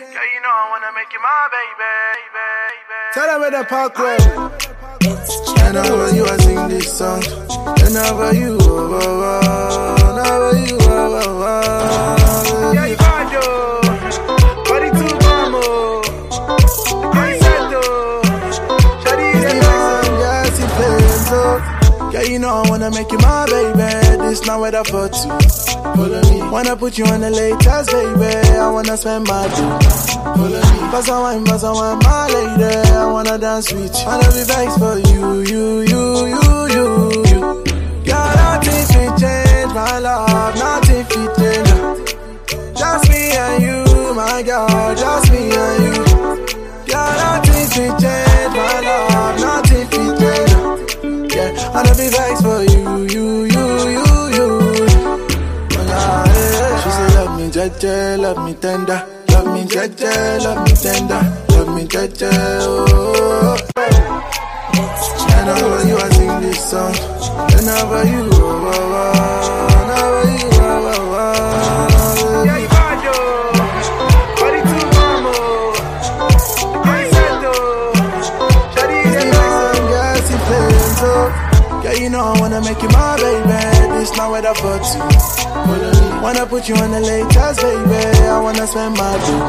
Yeah, you know I wanna make you my baby, baby. Tell them where the park road. It's And over you, I sing this song. And over you, oh, oh, oh. And over you, oh, oh, oh. Yeah, you bad yo. Body too calm. I said though. Shawty is Yeah, the man, yes, he plays so. Yeah, you know I wanna make you my baby. This not for two. Follow me. Wanna put you on the latest, baby. I wanna spend my day. Pass a wine, pass a wine, my lady. I wanna dance with you. Wanna be vexed for you, you, you, tender. Love me, jaja, love me tender. Love me, jaja, oh. And over you, I sing this song. Over oh, oh, oh. you, oh, oh, oh. Yeah, you bad yo. Body too. I said though. Yeah, the man, yes, he playing so. Yeah, you know I wanna make you my baby. This not weather for two. Wanna put you on the latest, baby. I wanna spend my day.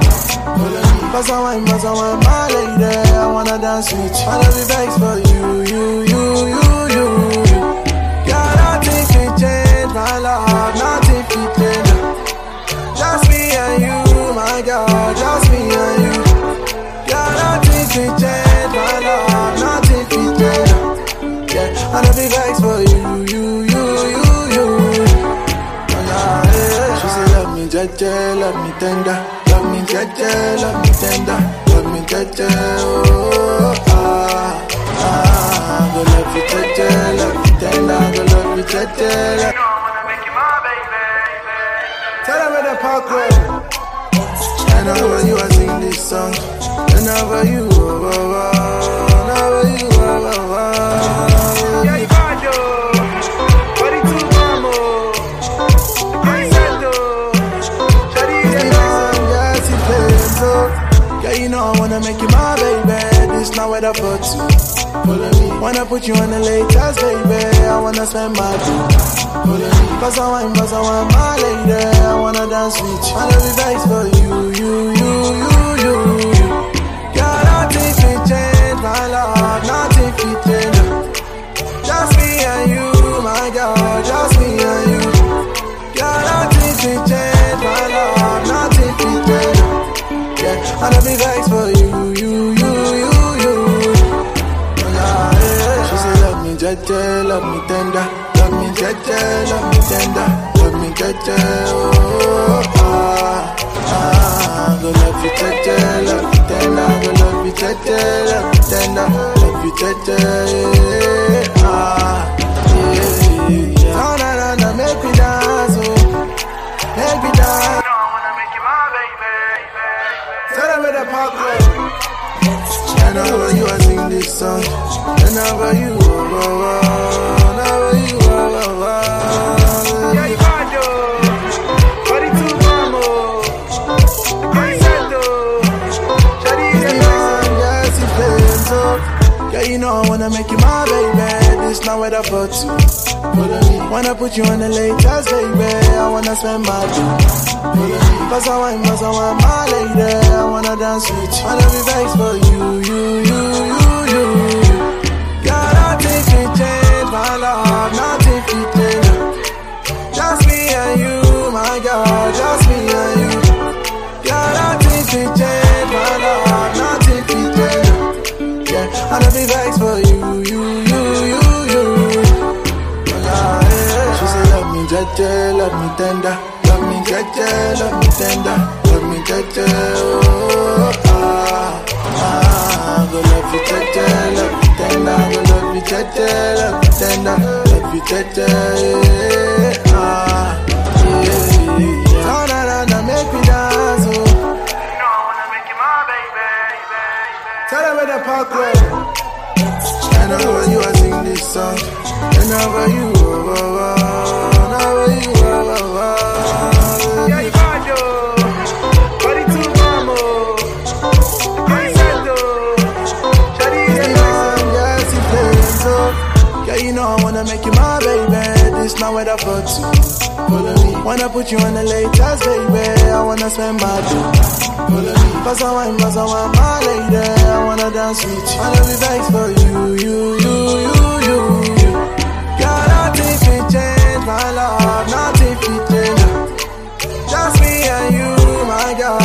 Pass a wine, pass a wine, my lady. I wanna dance with you. Wanna be vexed for you, you, you, you, you. Yeah, nothing can change my love, nothing can change. Just me and you, my girl, just me and you. Yeah, nothing can change me, jaja, love me tender, love me, jaja, love me tender, love me, jaja, oh, ah, ah, go love you, jaja, love me tender, go love you, jaja, You know I wanna make you my baby. Tell them where the park road. And over you, I sing this song. And over you, oh, oh, oh. Wanna make you my baby. This not for two. Follow me. Wanna put you on the latest, baby. I wanna spend my day. Follow me. Pass a wine, pass a wine, my lady. I wanna dance with you. Wanna be vexed for you, you, you, you, you. Say love me, jaja, love me tender, love me, jaja, love me tender, love me, jaja, oh, ah, ah, go love you, jaja, love me tender, go love you, jaja, love me tender, love you, yeah, ah, yeah, yeah. Na, na, na, make me dance, oh, make me dance. Know I wanna make you my baby. Them where the road. And over you, I sing this song. And over you, you. I know I wanna make you baby. Not. Wanna put you on the latest, baby. I wanna spend my day. Pass a wine, pass a wine, my lady. I wanna dance with you. Wanna be vexed for you, you, you, my love, nothing change. Just me and you, my girl, just me and you. Yeah, nothing change my love, nothing can change. Yeah, I'll be vexed for you, you, you, you, you. Oh, yeah, yeah. She say love me, jaja, love me tender, love me, jaja, love me tender, love me, jaja, oh, love me tender, love you, jaja, ah. Oh, make me dance, oh. You know I wanna make you baby. Tell where the park over you, sing this song. Over you, oh, oh, oh. Two. Follow me. Wanna put you on the latest, baby. I wanna spend my day. Follow me. Cause I want, cause I want my lady. I wanna dance with you. I wanna be back for you, you, you, you, you, you. Girl, nothing can change my love. Nothing can change. Just me and you, my girl.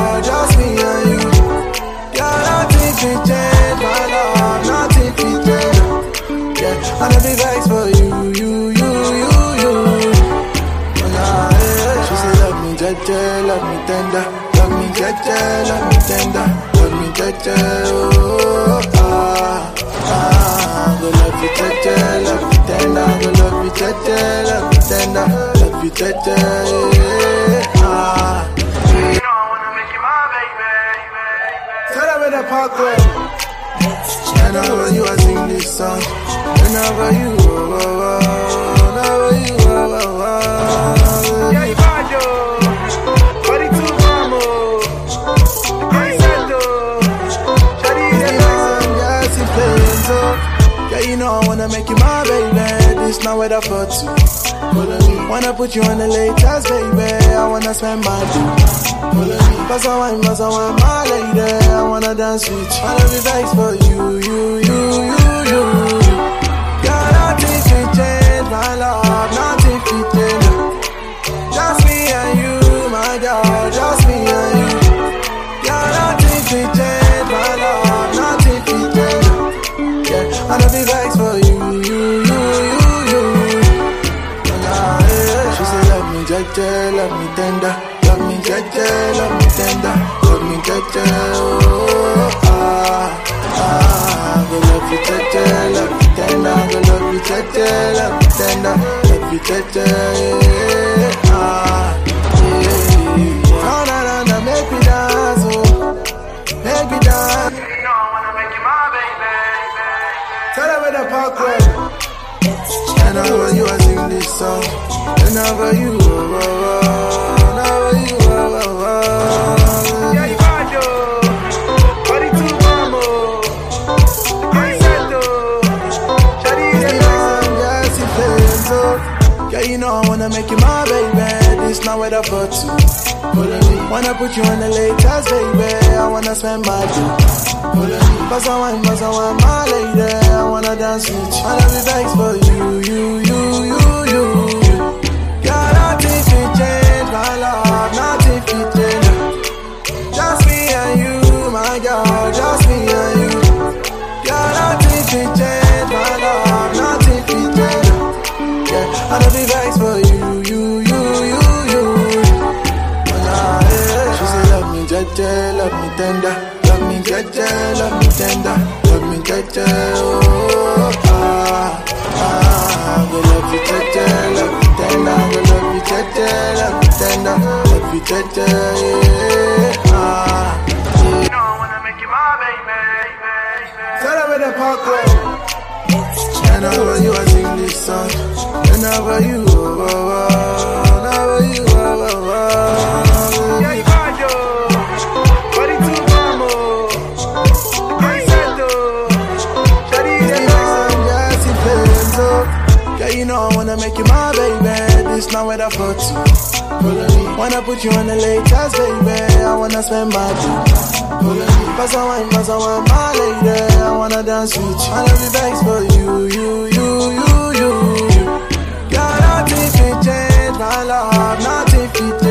Love me tender, love me jeje, love me tender, love me jeje, oh ah ah. Go love you jeje, love you tender, go love you jeje, love you tender, love you jeje, ah. Whenever you I sing this song, whenever you, oh, oh, oh, put you on the latest, baby. I wanna spend my day. Follow me. Cause I want, cause I want my lady. I wanna dance with you. Wanna be vexed for you, you, you, you, you. Girl, nothing can change my love. Nothing love me tender, love me jeje, love me tender, love me jeje, oh ah ah. Go love you jeje, love you tender, go love you jeje, love you tender, love you jeje, song, whenever you, oh, whenever you, oh. Yeah, you bad, yo. Body calm, oh. I said, though. Playing so. Yeah, you know I wanna make you my baby. This not weather for two. Wanna put you on the latest, baby. I wanna spend my day. Cause I want, cause I want my lady. I wanna dance with you. Wanna be vexed for you, you, you, you, Nothing can change. Just me and you, my girl. Just me and you. Nothing can change my. Nothing can change. Yeah, I'll be vexed for you, you, you, you, you. Nah, yeah. She say love me jeje, love me tender, love me jeje, love me tender, love me jeje, oh ah ah. Go love you jeje, love you tender, go love you jeje, love you love you yeah, ah. You know I wanna make you my baby. Tell them in the parkway. Whenever you I sing this song, whenever put you on the latest, baby. I wanna spend my day. Follow me. Cause I want, cause I want my lady. I wanna dance with you. Wanna be vexed for you, you, you, you, you. Girl, nothing can change my love. Nothing can change.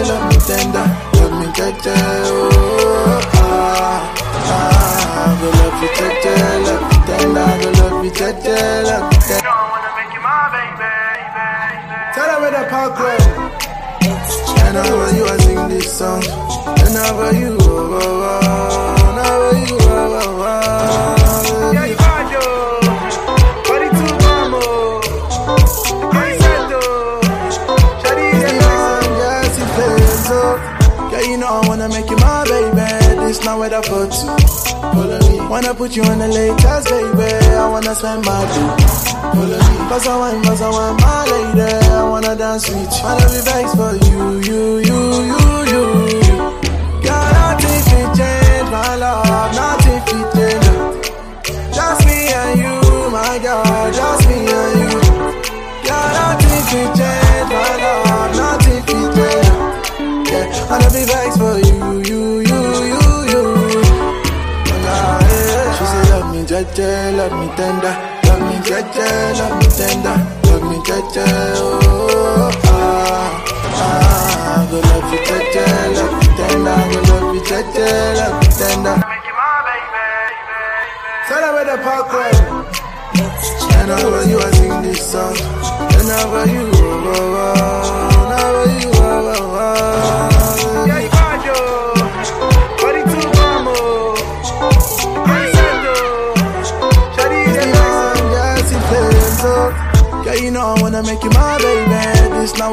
Jeje, love me tender, love me jeje, oh ah ah. Go love you jeje, love you tender, go love you jeje, love you You tender. know I wanna make you my baby. Tell them in the parkway. Whenever you I sing this song, whenever you, oh, oh, oh, me. Wanna put you on the latest, baby. I wanna spend my day. Cause I want, cause I want my lady. I wanna dance with you. Wanna be vexed for you, you, you, you, you. Girl, nothing can change my love. Nothing can change. Just me and you, my girl. Just me and you. Girl, nothing can change jeje, love me tender, love me jeje, love me tender, love me jeje, oh ah ah. Go love you jeje, love me tender, go love you jeje, love me tender. Tell her where the parkway. Whenever you I sing this song, whenever you, oh, oh, oh,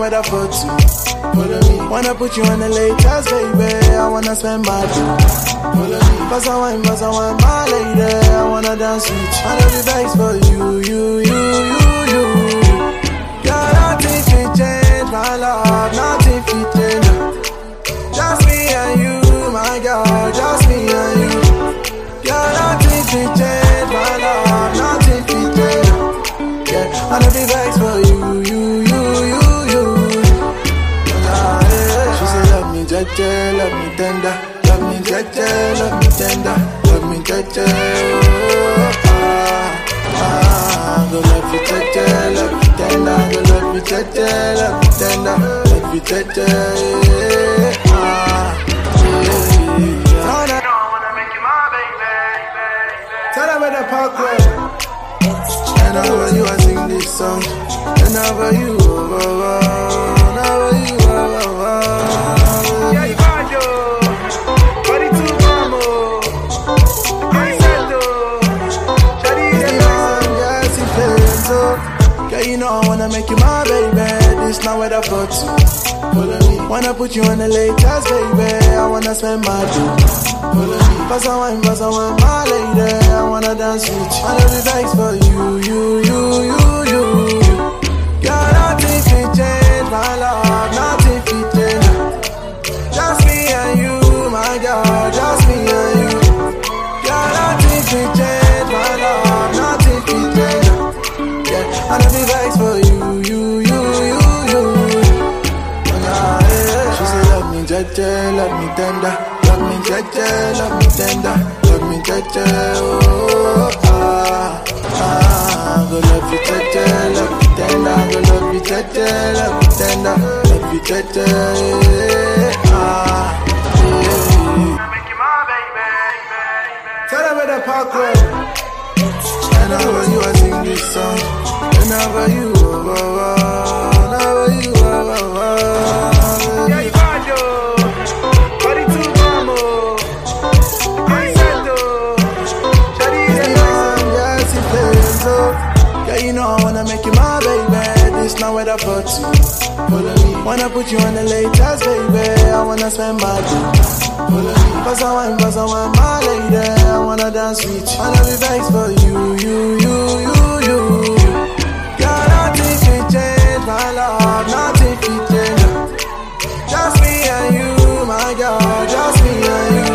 weather for two. Wanna put you on the latest, baby. I wanna spend my day. Follow me. Cause I want, cause I want my lady. I wanna dance with you. Wanna be vexed for you, you, you, you, you. Yeah, nothing can change my love. Nothing go love you you tender, love you. Yeah, ah, yeah, yeah. You I you. Tell them where the parkway. Whenever you I sing this song, whenever you, oh, oh, oh, make you my baby. This not for two. Follow. Wanna put you on the latest, baby. I wanna spend my day. Follow me. Cause I want, cause I want my lady. I wanna dance with you. Wanna be vexed for you, you, you, you, you. Girl, nothing can change my love. Nothing can change. Just me and you, my girl. Just me and you. Girl, nothing can change my love. Nothing can change. Yeah, I'll be vexed for you, you, me, jeje, love me tender, love me jeje, love me tender, love me jeje. Oh, ah, ah, go love you jeje, love you tender, go love you jeje, love you tender, love you jeje. Yeah, ah, yeah. Make you my baby. Tell them where the parkway. Whenever you I sing this song, whenever you, oh, oh, oh, Me. Wanna put you on the latest, baby. I wanna spend my day. Cause I want, cause I want my lady. I wanna dance with you. Wanna be vexed for you, you, you, you, you. Girl, nothing can change my love. Nothing can change. Just me and you, my girl. Just me and you.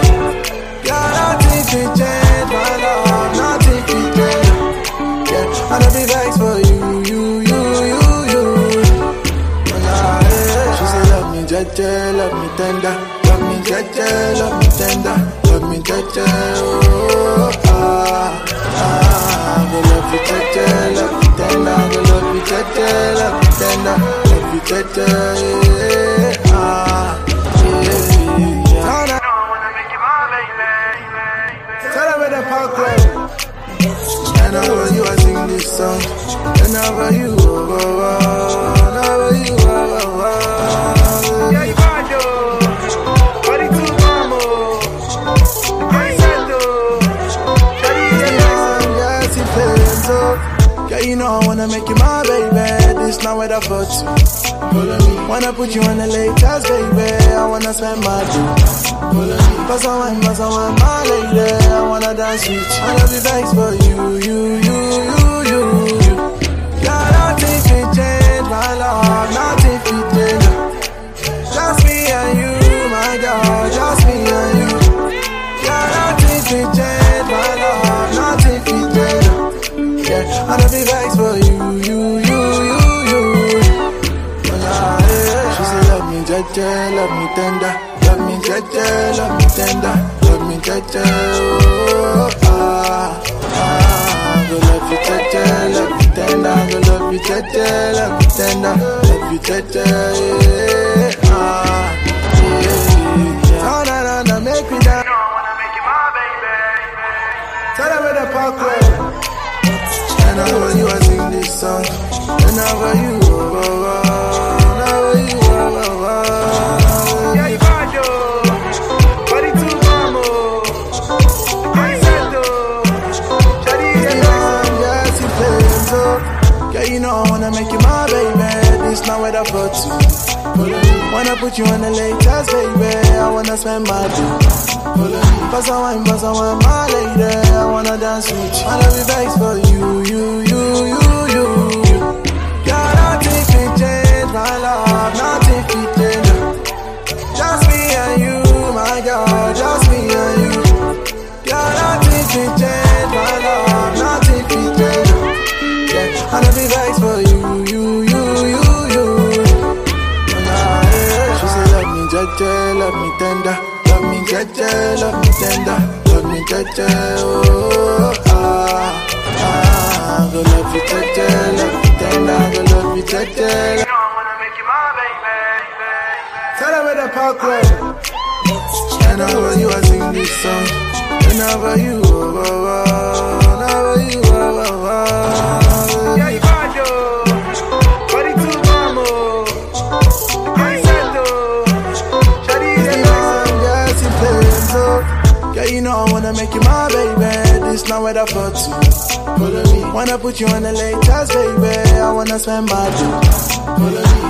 Girl, nothing can change my love. Nothing can change. Yeah, I'll be vexed for you, jeje, love me tender, love me jeje, love me tender, love me jeje. Oh, ah, ah, go love you jeje, love me tender, go love you jeje, love me tender, love you jeje. Ah, yeah, I you. Tell them where the parkway. Whenever you I sing this song, whenever you, wanna make you my baby. This not for two. Follow. Wanna put you on the latest, baby. I wanna spend my day. Follow me. Cause I want, cause I want my lady. I wanna dance with you. I love you, thanks for you, you, you, you, you, you. Yeah, nothing can change my love, nothing can change. Just me and you, my girl, just me and you. Yeah, nothing can change my love, nothing can change. Yeah, I love you, thanks for you, me, jaja, love me tender, love me jaja, love me tender, love me jaja. Oh, ah, ah, go love you jaja, love you tender, go love you jaja, love you tender, love you jaja. Yeah, ah, yeah, yeah. Oh, na na na, make me dance. I wanna make you my baby. Tell them where the park I know you are sing this song. I know you, Put you on the latest, baby. I wanna spend my day. Cause I want, cause I want my lady. I wanna dance with you. I love you, thanks for you, you, you, you, you. Yeah, nothing can change my love, nothing tender, love me jaja. Oh, ah, ah, go love you, jaja, love you tender, go love you, jaja. You know I wanna make you my baby. Tell them where the park I know you are sing this song. Whenever you, oh, oh, oh. Make you my baby. This not weather for two. Wanna put you on the latest, baby. I wanna spend my day.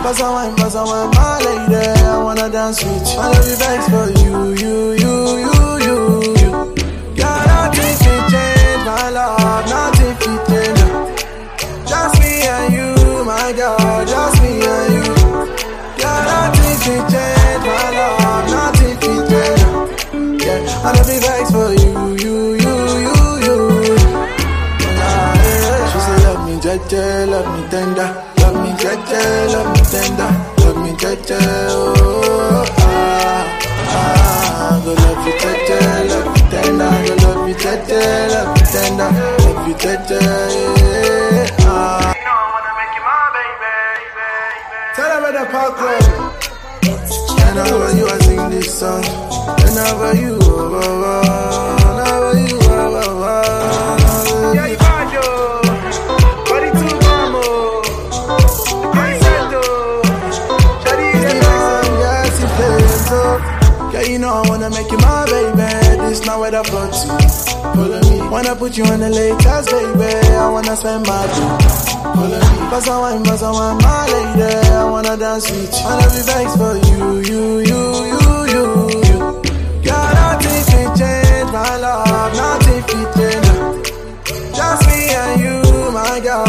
Cause I want, cause I want my lady. I wanna dance with you. I love you, thanks for you, you, you, you, you, you. Nothing can change my love, nothing can change. Just me and you, my girl, just me and you. Yeah, nothing can change my love, nothing can change. Yeah, I love you, thanks for me, jaja, love me tender, love me jaja, love me tender, love me jaja. Oh, ah, ah, go love you, jaja, love you tender, go love you, jaja, love you tender, love you. Yeah, ah. You know I wanna make you my baby. Tell them where the park. And you are sing this song. Whenever you, oh, oh, oh. Know I wanna make you my baby. This not weather for two. Follow me. Wanna put you on the latest, baby. I wanna spend my day. Follow me. Cause I want, cause I want my lady. I wanna dance with you. Love you, thanks for you, you, you, you, you, you. Yeah, nothing can change my love, nothing can change. Just me and you, my girl,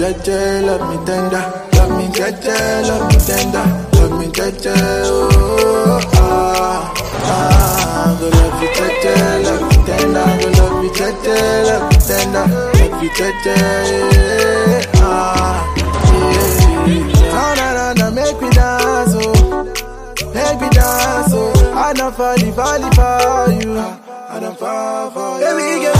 say love me, me tender, love me jaja, love me tender, love me jaja. Oh, ah, ah, go love you, jaja, love you tender, go love you, jaja, love you tender, love you, jaja. Ah, yeah. Oh, na na na, make me dance, oh. Make me dance, oh I don't fall, fall for you I don't fall for you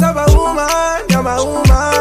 not of a woman, you're my woman.